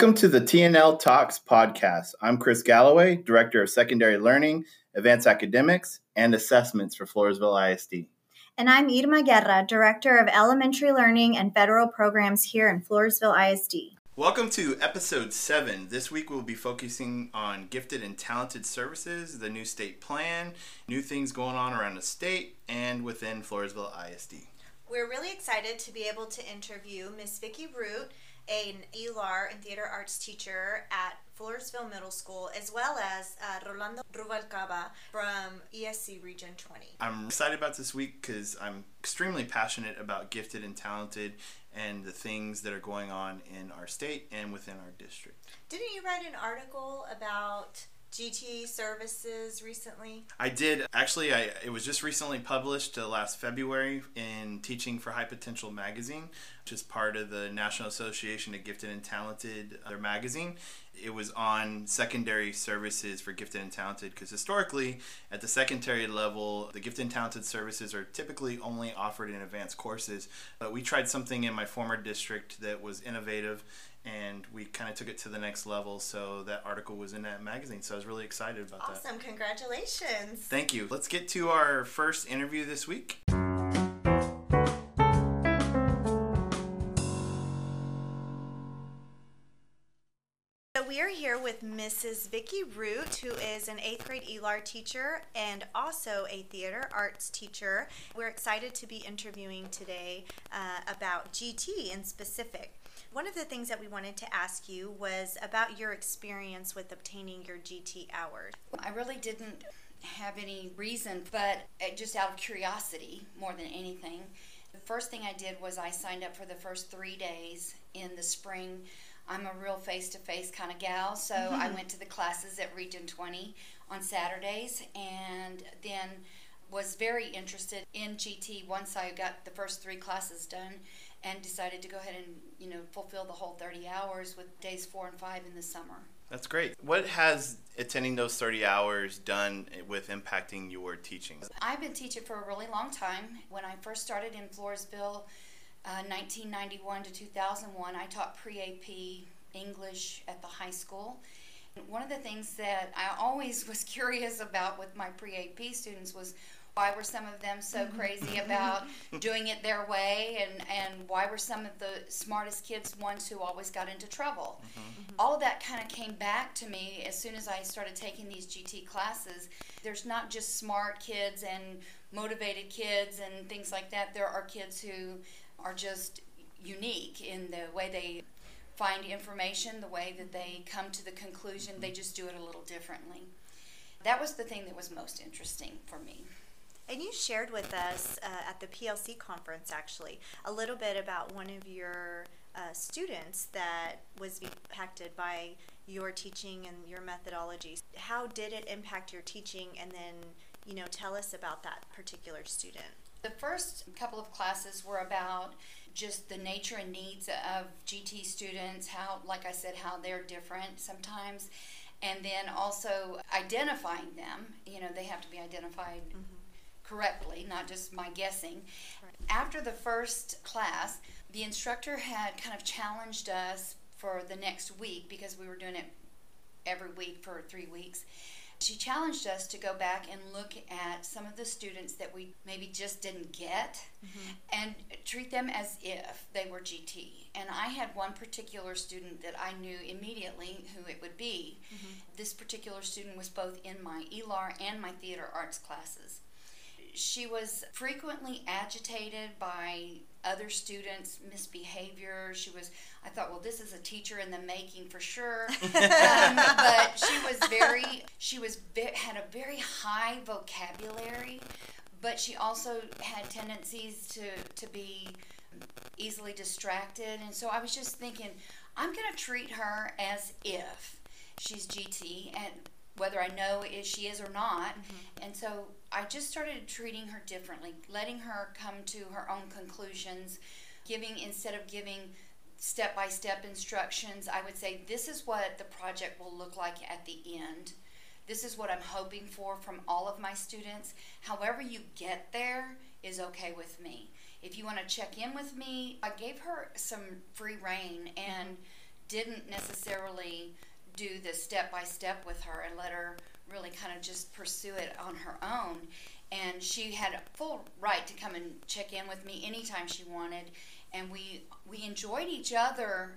Welcome to the TNL Talks podcast. I'm Chris Galloway, Director of Secondary Learning, Advanced Academics, and Assessments for Floresville ISD. And I'm Irma Guerra, Director of Elementary Learning and Federal Programs here in Floresville ISD. Welcome to episode seven. This week we'll be focusing on gifted and talented services, the new state plan, new things going on around the state and within Floresville ISD. We're really excited to be able to interview Miss Vicki Root an ELAR and theater arts teacher at Floresville Middle School, as well as uh, Rolando Rubalcaba from ESC Region 20. I'm excited about this week because I'm extremely passionate about gifted and talented and the things that are going on in our state and within our district. Didn't you write an article about GT services recently? I did. Actually, I it was just recently published uh, last February in Teaching for High Potential magazine, which is part of the National Association of Gifted and Talented uh, their magazine. It was on secondary services for gifted and talented because historically, at the secondary level, the gifted and talented services are typically only offered in advanced courses. But we tried something in my former district that was innovative and we kind of took it to the next level. So that article was in that magazine. So I was really excited about awesome. that. Awesome. Congratulations. Thank you. Let's get to our first interview this week. So we are here with Mrs. Vicki Root, who is an eighth grade ELAR teacher and also a theater arts teacher. We're excited to be interviewing today uh, about GT in specific. One of the things that we wanted to ask you was about your experience with obtaining your GT hours. I really didn't have any reason, but just out of curiosity more than anything. The first thing I did was I signed up for the first three days in the spring. I'm a real face to face kind of gal, so mm-hmm. I went to the classes at Region 20 on Saturdays and then was very interested in GT once I got the first three classes done and decided to go ahead and you know fulfill the whole 30 hours with days four and five in the summer. That's great. What has attending those 30 hours done with impacting your teaching? I've been teaching for a really long time. When I first started in Floresville, uh, 1991 to 2001, I taught pre AP English at the high school. one of the things that I always was curious about with my pre AP students was why were some of them so mm-hmm. crazy about doing it their way and, and why were some of the smartest kids ones who always got into trouble? Mm-hmm. mm-hmm. all of that kind of came back to me as soon as i started taking these gt classes. There's not just smart kids and motivated kids and things like that. There are kids who are just unique in the way they find information the way that they come to the conclusion they mm-hmm. just do it a little differently. That was the thing that was most interesting for me and you shared with us uh, at the PLC conference, actually, a little bit about one of your uh, students that was impacted by your teaching and your methodologies. How did it impact your teaching? And then, you know, tell us about that particular student. The first couple of classes were about just the nature and needs of GT students, how, like I said, how they're different sometimes, and then also identifying them. You know, they have to be identified. Mm-hmm correctly, not just my guessing. Right. After the first class, the instructor had kind of challenged us for the next week because we were doing it every week for three weeks. She challenged us to go back and look at some of the students that we maybe just didn't get mm-hmm. and treat them as if they were GT. And I had one particular student that I knew immediately who it would be. Mm-hmm. This particular student was both in my ELAR and my theater arts classes she was frequently agitated by other students' misbehavior. She was, I thought, well, this is a teacher in the making for sure. um, but she was very, she was had a very high vocabulary, but she also had tendencies to to be easily distracted. And so I was just thinking, I'm going to treat her as if she's GT and whether I know if she is or not. Mm-hmm. And so I just started treating her differently, letting her come to her own conclusions, giving instead of giving step by step instructions, I would say this is what the project will look like at the end. This is what I'm hoping for from all of my students. However, you get there is okay with me. If you want to check in with me, I gave her some free reign and didn't necessarily do the step by step with her and let her really kind of just pursue it on her own. And she had a full right to come and check in with me anytime she wanted. And we we enjoyed each other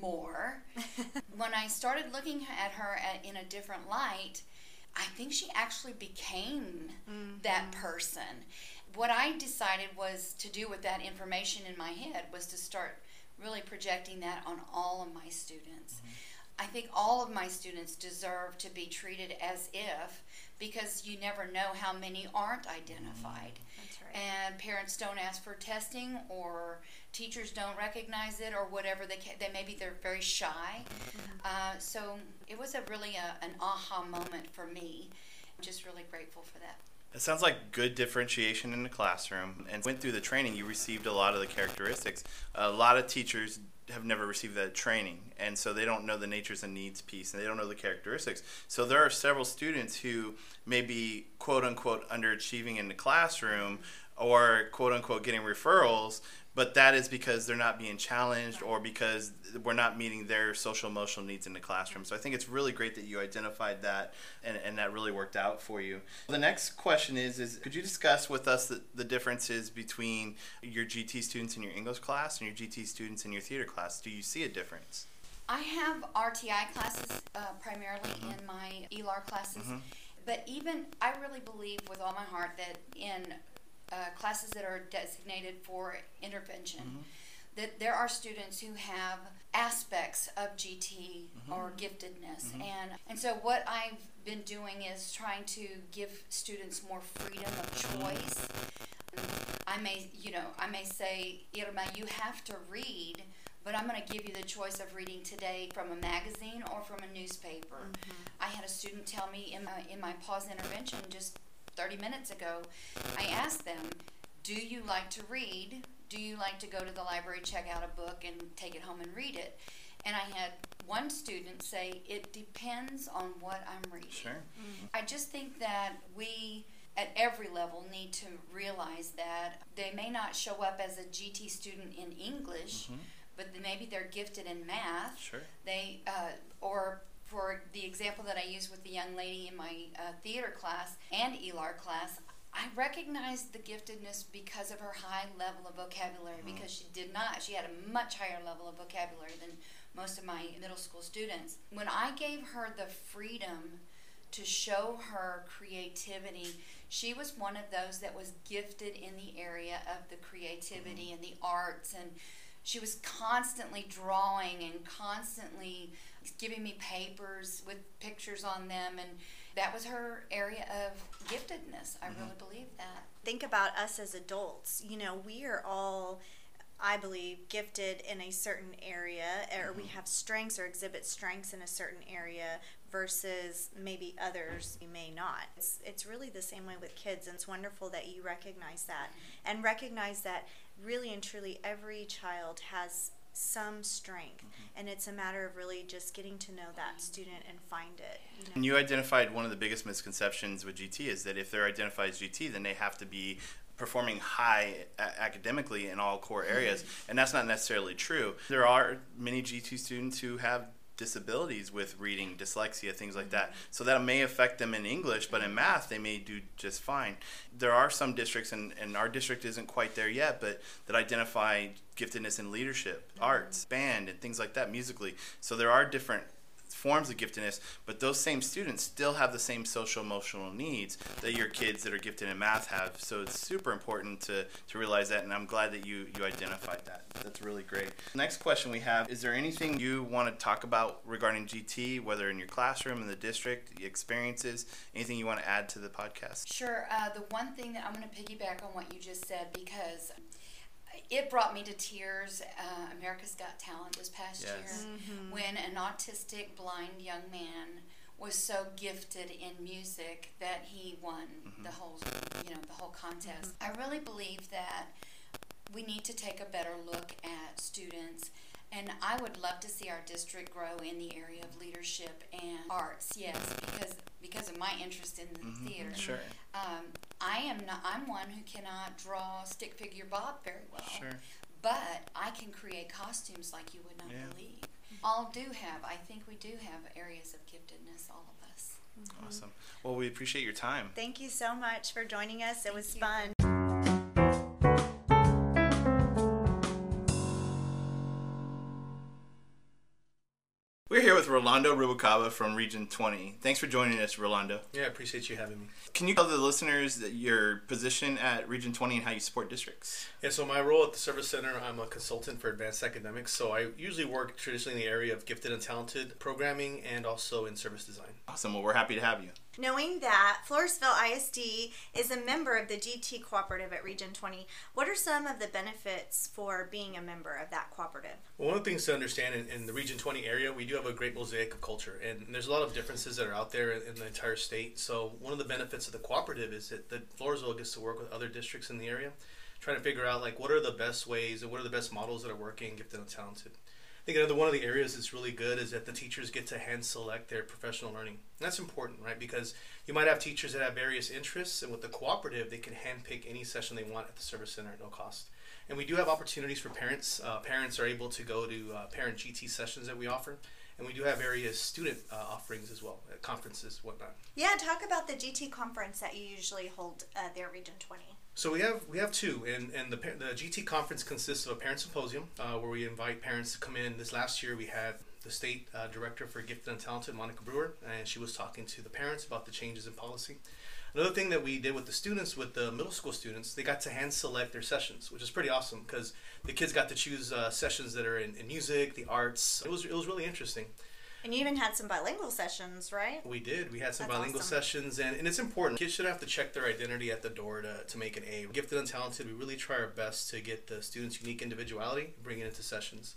more. when I started looking at her at, in a different light, I think she actually became mm-hmm. that person. What I decided was to do with that information in my head was to start really projecting that on all of my students. Mm-hmm. I think all of my students deserve to be treated as if because you never know how many aren't identified. Right. And parents don't ask for testing or teachers don't recognize it or whatever they can, they maybe they're very shy. Mm-hmm. Uh, so it was a really a, an aha moment for me. I'm just really grateful for that. It sounds like good differentiation in the classroom. And went through the training, you received a lot of the characteristics. A lot of teachers have never received that training, and so they don't know the natures and needs piece, and they don't know the characteristics. So there are several students who may be quote unquote underachieving in the classroom, or quote unquote getting referrals, but that is because they're not being challenged or because we're not meeting their social emotional needs in the classroom. So I think it's really great that you identified that and, and that really worked out for you. The next question is, is could you discuss with us the, the differences between your GT students in your English class and your GT students in your theater class? Do you see a difference? I have RTI classes uh, primarily mm-hmm. in my ELAR classes. Mm-hmm. But even, I really believe with all my heart that in uh, classes that are designated for intervention. Mm-hmm. That there are students who have aspects of GT mm-hmm. or giftedness, mm-hmm. and and so what I've been doing is trying to give students more freedom of mm-hmm. choice. I may, you know, I may say, Irma, you have to read, but I'm going to give you the choice of reading today from a magazine or from a newspaper. Mm-hmm. I had a student tell me in my in my pause intervention just 30 minutes ago, I asked them, Do you like to read? Do you like to go to the library, check out a book, and take it home and read it? And I had one student say, It depends on what I'm reading. Sure. Mm-hmm. I just think that we at every level need to realize that they may not show up as a GT student in English, mm-hmm. but maybe they're gifted in math. Sure. They uh, or for the example that I used with the young lady in my uh, theater class and ELAR class, I recognized the giftedness because of her high level of vocabulary mm-hmm. because she did not. She had a much higher level of vocabulary than most of my middle school students. When I gave her the freedom to show her creativity, she was one of those that was gifted in the area of the creativity mm-hmm. and the arts and she was constantly drawing and constantly giving me papers with pictures on them and that was her area of giftedness i mm-hmm. really believe that think about us as adults you know we are all I believe, gifted in a certain area, or mm-hmm. we have strengths or exhibit strengths in a certain area versus maybe others you may not. It's, it's really the same way with kids, and it's wonderful that you recognize that and recognize that really and truly every child has some strength mm-hmm. and it's a matter of really just getting to know that student and find it you know? and you identified one of the biggest misconceptions with gt is that if they're identified as gt then they have to be performing high a- academically in all core areas mm-hmm. and that's not necessarily true there are many gt students who have disabilities with reading, dyslexia, things like that. So that may affect them in English, but in math they may do just fine. There are some districts, and, and our district isn't quite there yet, but that identify giftedness in leadership, arts, band, and things like that musically. So there are different forms of giftedness, but those same students still have the same social emotional needs that your kids that are gifted in math have. So it's super important to, to realize that, and I'm glad that you, you identified that. That's really great. Next question we have Is there anything you want to talk about regarding GT, whether in your classroom, in the district, the experiences, anything you want to add to the podcast? Sure. Uh, the one thing that I'm going to piggyback on what you just said because it brought me to tears. Uh, America's Got Talent this past yes. year mm-hmm. when an autistic blind young man was so gifted in music that he won mm-hmm. the whole you know the whole contest. Mm-hmm. I really believe that we need to take a better look at students and I would love to see our district grow in the area of leadership and arts. Yes, because because of my interest in the mm-hmm. theater. Sure. Um, I am not. I'm one who cannot draw stick figure Bob very well. Sure. But I can create costumes like you would not yeah. believe. all do have. I think we do have areas of giftedness, all of us. Awesome. Well, we appreciate your time. Thank you so much for joining us. It was you. fun. We're here with Rolando Rubalcaba from Region 20. Thanks for joining us, Rolando. Yeah, I appreciate you having me. Can you tell the listeners that your position at Region 20 and how you support districts? Yeah, so my role at the Service Center, I'm a consultant for advanced academics. So I usually work traditionally in the area of gifted and talented programming and also in service design. Awesome. Well, we're happy to have you. Knowing that Floresville ISD is a member of the GT Cooperative at Region 20, what are some of the benefits for being a member of that cooperative? Well, one of the things to understand in, in the Region 20 area, we do have a great mosaic of culture, and there's a lot of differences that are out there in, the entire state. So one of the benefits of the cooperative is that, Floresville gets to work with other districts in the area, trying to figure out like what are the best ways and what are the best models that are working, gifted and talented. I think another one of the areas that's really good is that the teachers get to hand select their professional learning. And that's important, right? Because you might have teachers that have various interests, and with the cooperative, they can hand pick any session they want at the service center at no cost. And we do have opportunities for parents. Uh, parents are able to go to uh, parent GT sessions that we offer. And we do have various student uh, offerings as well, conferences, whatnot. Yeah, talk about the GT conference that you usually hold uh, there, Region 20. So we have we have two, and and the the GT conference consists of a parent symposium uh, where we invite parents to come in. This last year we had the state uh, director for gifted and talented, Monica Brewer, and she was talking to the parents about the changes in policy. Another thing that we did with the students, with the middle school students, they got to hand select their sessions, which is pretty awesome because the kids got to choose uh, sessions that are in, in music, the arts. It was it was really interesting. And you even had some bilingual sessions, right? We did. We had some That's bilingual awesome. sessions, and, and it's important. Kids should have to check their identity at the door to, to make an A. Gifted and talented, we really try our best to get the students' unique individuality, bring it into sessions.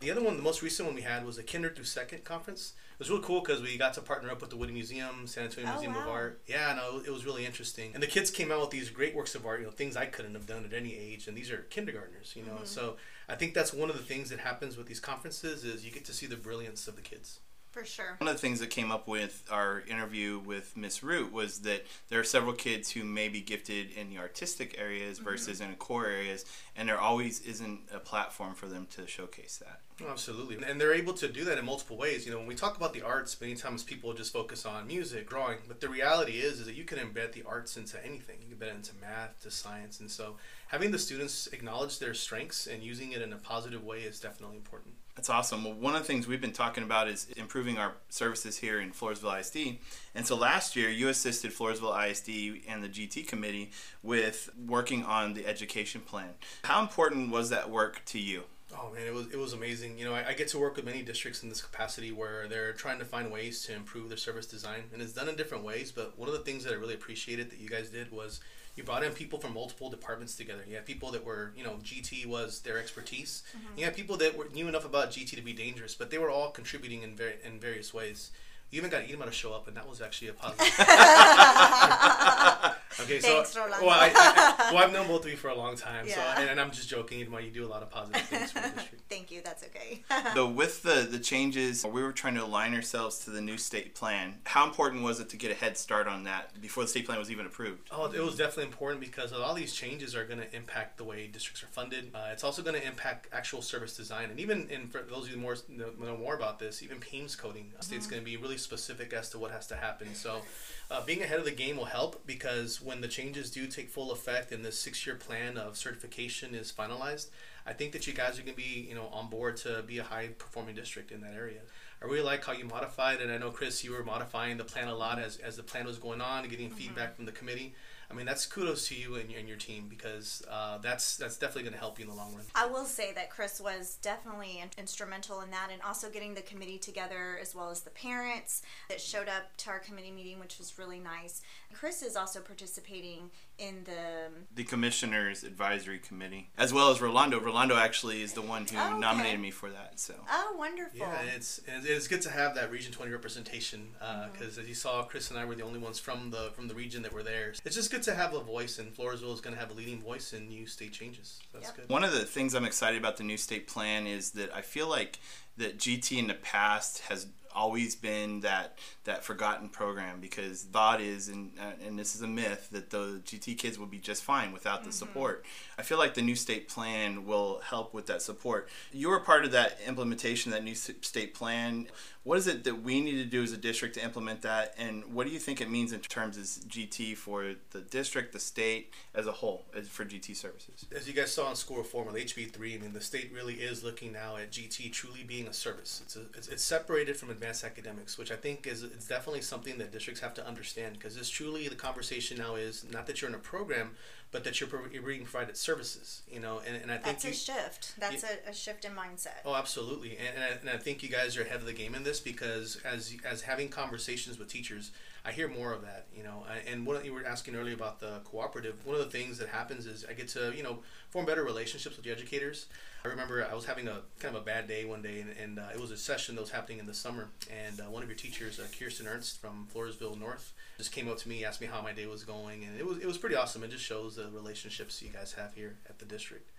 The other one, the most recent one we had, was a Kinder through Second conference. It was really cool because we got to partner up with the Witte Museum, San Antonio Oh, Museum of. Art. Yeah, no, it was really interesting. And the kids came out with these great works of art, you know, things I couldn't have done at any age. And these are kindergartners, you know. Mm-hmm. So I think that's one of the things that happens with these conferences is you get to see the brilliance of the kids. For sure. One of the things that came up with our interview with Miss Root was that there are several kids who may be gifted in the artistic areas mm-hmm. versus in the core areas, and there always isn't a platform for them to showcase that. Oh, Absolutely. And they're able to do that in multiple ways. You know, when we talk about the arts, many times people just focus on music, drawing, but the reality is is that you can embed the arts into anything. You can embed it into math, to science, and so having the students acknowledge their strengths and using it in a positive way is definitely important. That's awesome. Well, one of the things we've been talking about is improving our services here in Floresville ISD. And so last year, you assisted Floresville ISD and the GT committee with working on the education plan. How important was that work to you? Oh man, it was it was amazing. You know, I, I get to work with many districts in this capacity where they're trying to find ways to improve their service design, and it's done in different ways. But one of the things that I really appreciated that you guys did was you brought in people from multiple departments together. You had people that were, you know, GT was their expertise. Mm-hmm. You had people that were knew enough about GT to be dangerous, but they were all contributing in very in various ways. You even got Irma to show up, and that was actually a positive. okay, Thanks, so Rolando. well, I, I, well, I've known both of you for a long time, so and, and I'm just joking. Irma, you do a lot of positive things for the district. Thank you. That's okay. So with the, the changes, we were trying to align ourselves to the new state plan. How important was it to get a head start on that before the state plan was even approved? Oh, it was definitely important because a lot of these changes are going to impact the way districts are funded. Uh, it's also going to impact actual service design, and even in for those of you more know, know more about this, even PEIMS coding. The state's going to be really specific as to what has to happen. So, uh, being ahead of the game will help because when the changes do take full effect and the six-year plan of certification is finalized, I think that you guys are going to be, you know, on board to be a high-performing district in that area. I really like how you modified, and I know Chris, you were modifying the plan a lot as, as the plan was going on, and getting mm-hmm. feedback from the committee. I mean, that's kudos to you and your, and your team because uh, that's that's definitely going to help you in the long run. I will say that Chris was definitely in- instrumental in that and also getting the committee together as well as the parents that showed up to our committee meeting, which was really nice. Chris is also participating in the. The Commissioners Advisory Committee, as well as Rolando. Rolando actually is the one who Oh, okay. nominated me for that. So Oh, wonderful. Yeah, it's it's it's good to have that Region Twenty representation uh, mm-hmm. because as you saw, Chris and I were the only ones from the from the region that were there. It's just good to have a voice, and Floresville is going to have a leading voice in new state changes. That's Yep. good. one of the things I'm excited about the new state plan is that I feel like that GT in the past has always been that that forgotten program because thought is and uh, and this is a myth that the GT kids will be just fine without the support. I feel like the new state plan will help with that support. You were part of that implementation, that new s- state plan. What is it that we need to do as a district to implement that, and what do you think it means in terms of GT for the district, the state as a whole, as for GT services? As you guys saw in school reform with HB3, I mean, the state really is looking now at GT truly being a service. It's, a, it's, it's separated from advanced academics, which I think is it's definitely something that districts have to understand because it's truly the conversation now is not that you're in a program, but that you're, you're being provided services, you know, and, and I think That's you, a shift. That's a, a shift in mindset. Oh, absolutely, and, and, I, and I think you guys are ahead of the game in this because as as having conversations with teachers, I hear more of that. You know, and what you were asking earlier about the cooperative. One of the things that happens is I get to you know form better relationships with the educators. I remember I was having a kind of a bad day one day, and, and uh, it was a session that was happening in the summer, and uh, one of your teachers, uh, Kirsten Ernst from Floresville North, just came up to me, asked me how my day was going, and it was it was pretty awesome. It just shows the relationships you guys have here at the district.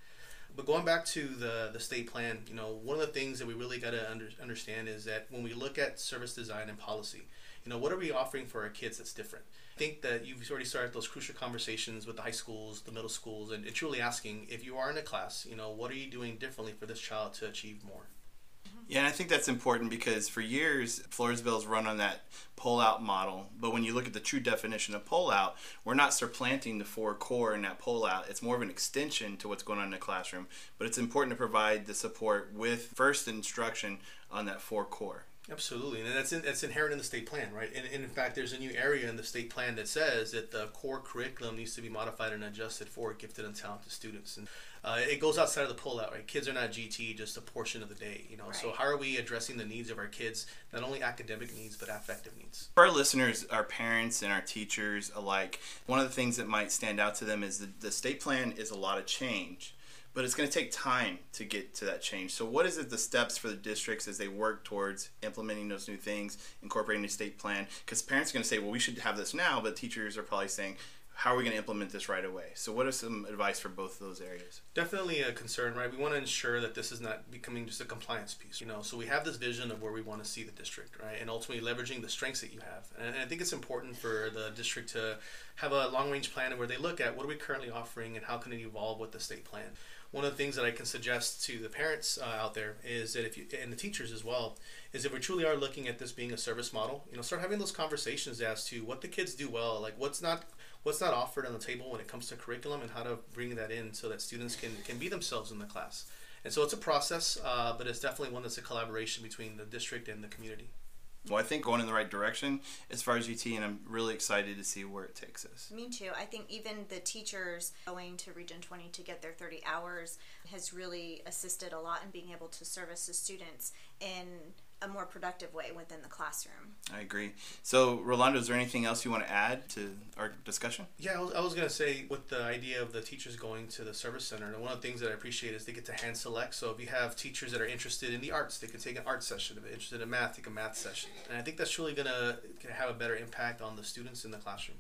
But going back to the the state plan, you know, one of the things that we really got to under, understand is that when we look at service design and policy, you know, what are we offering for our kids that's different? I think that you've already started those crucial conversations with the high schools, the middle schools, and, and truly asking if you are in a class, you know, what are you doing differently for this child to achieve more? Yeah, and I think that's important because for years, Floresville's run on that pull out model. But when you look at the true definition of pull out, we're not supplanting the four core in that pull out. It's more of an extension to what's going on in the classroom. But it's important to provide the support with first instruction on that four core. Absolutely, and that's in, that's inherent in the state plan, right? And, and in fact, there's a new area in the state plan that says that the core curriculum needs to be modified and adjusted for gifted and talented students, and uh, it goes outside of the pullout, right? Kids are not GT just a portion of the day, you know. So how are we addressing the needs of our kids, not only academic needs but affective needs? For our listeners, our parents, and our teachers alike, one of the things that might stand out to them is that the state plan is a lot of change, but it's going to take time to get to that change. So, what is it the steps for the districts as they work towards implementing those new things, incorporating the state plan? Because parents are going to say, well, we should have this now, but teachers are probably saying, how are we going to implement this right away? So, what are some advice for both of those areas? Definitely a concern, right? We want to ensure that this is not becoming just a compliance piece, you know. So we have this vision of where we want to see the district, right, and ultimately leveraging the strengths that you have. And I think it's important for the district to have a long-range plan where they look at what are we currently offering and how can it evolve with the state plan. One of the things that I can suggest to the parents uh, out there is that if you and the teachers as well is if we truly are looking at this being a service model, you know, start having those conversations as to what the kids do well, like what's not what's not offered on the table when it comes to curriculum and how to bring that in so that students can, can be themselves in the class. And so it's a process, uh, but it's definitely one that's a collaboration between the district and the community. Well, I think going in the right direction as far as GT, and I'm really excited to see where it takes us. Me too. I think even the teachers going to Region 20 to get their 30 hours has really assisted a lot in being able to service the students in a more productive way within the classroom. I agree. So, Rolando, is there anything else you want to add to our discussion? Yeah, I was, I was going to say with the idea of the teachers going to the service center, and one of the things that I appreciate is they get to hand select. So if you have teachers that are interested in the arts, they can take an art session. If they're interested in math, take a math session. And I think that's really going to have a better impact on the students in the classroom.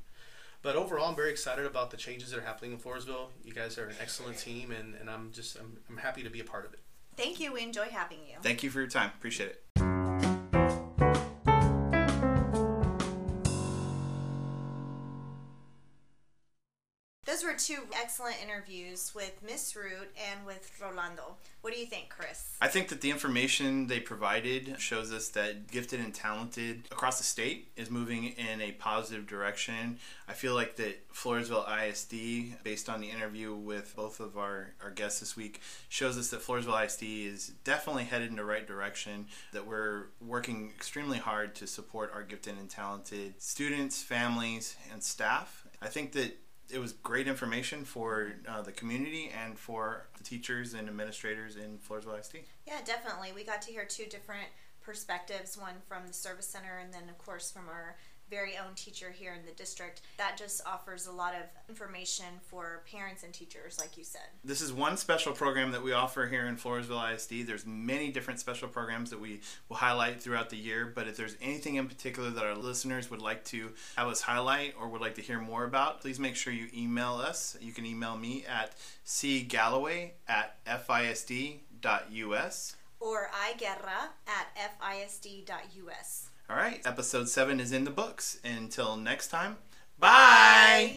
But overall, I'm very excited about the changes that are happening in Floresville. You guys are an excellent team, and, and I'm just I'm, I'm happy to be a part of it. Thank you. We enjoy having you. Thank you for your time. Appreciate it. Were two excellent interviews with Miss Root and with Rolando. What do you think, Chris? I think that the information they provided shows us that gifted and talented across the state is moving in a positive direction. I feel like that Floresville ISD, based on the interview with both of our, our guests this week, shows us that Floresville ISD is definitely headed in the right direction, that we're working extremely hard to support our gifted and talented students, families, and staff. I think that it was great information for uh, the community and for the teachers and administrators in Floresville ISD. Yeah, definitely. We got to hear two different perspectives one from the service center, and then, of course, from our very own teacher here in the district. That just offers a lot of information for parents and teachers, like you said. This is one special program that we offer here in Floresville ISD. There's many different special programs that we will highlight throughout the year, but if there's anything in particular that our listeners would like to have us highlight or would like to hear more about, please make sure you email us. You can email me at cgalloway at fisd.us. or iGuerra at fisd.us. All right, episode seven is in the books. Until next time, bye.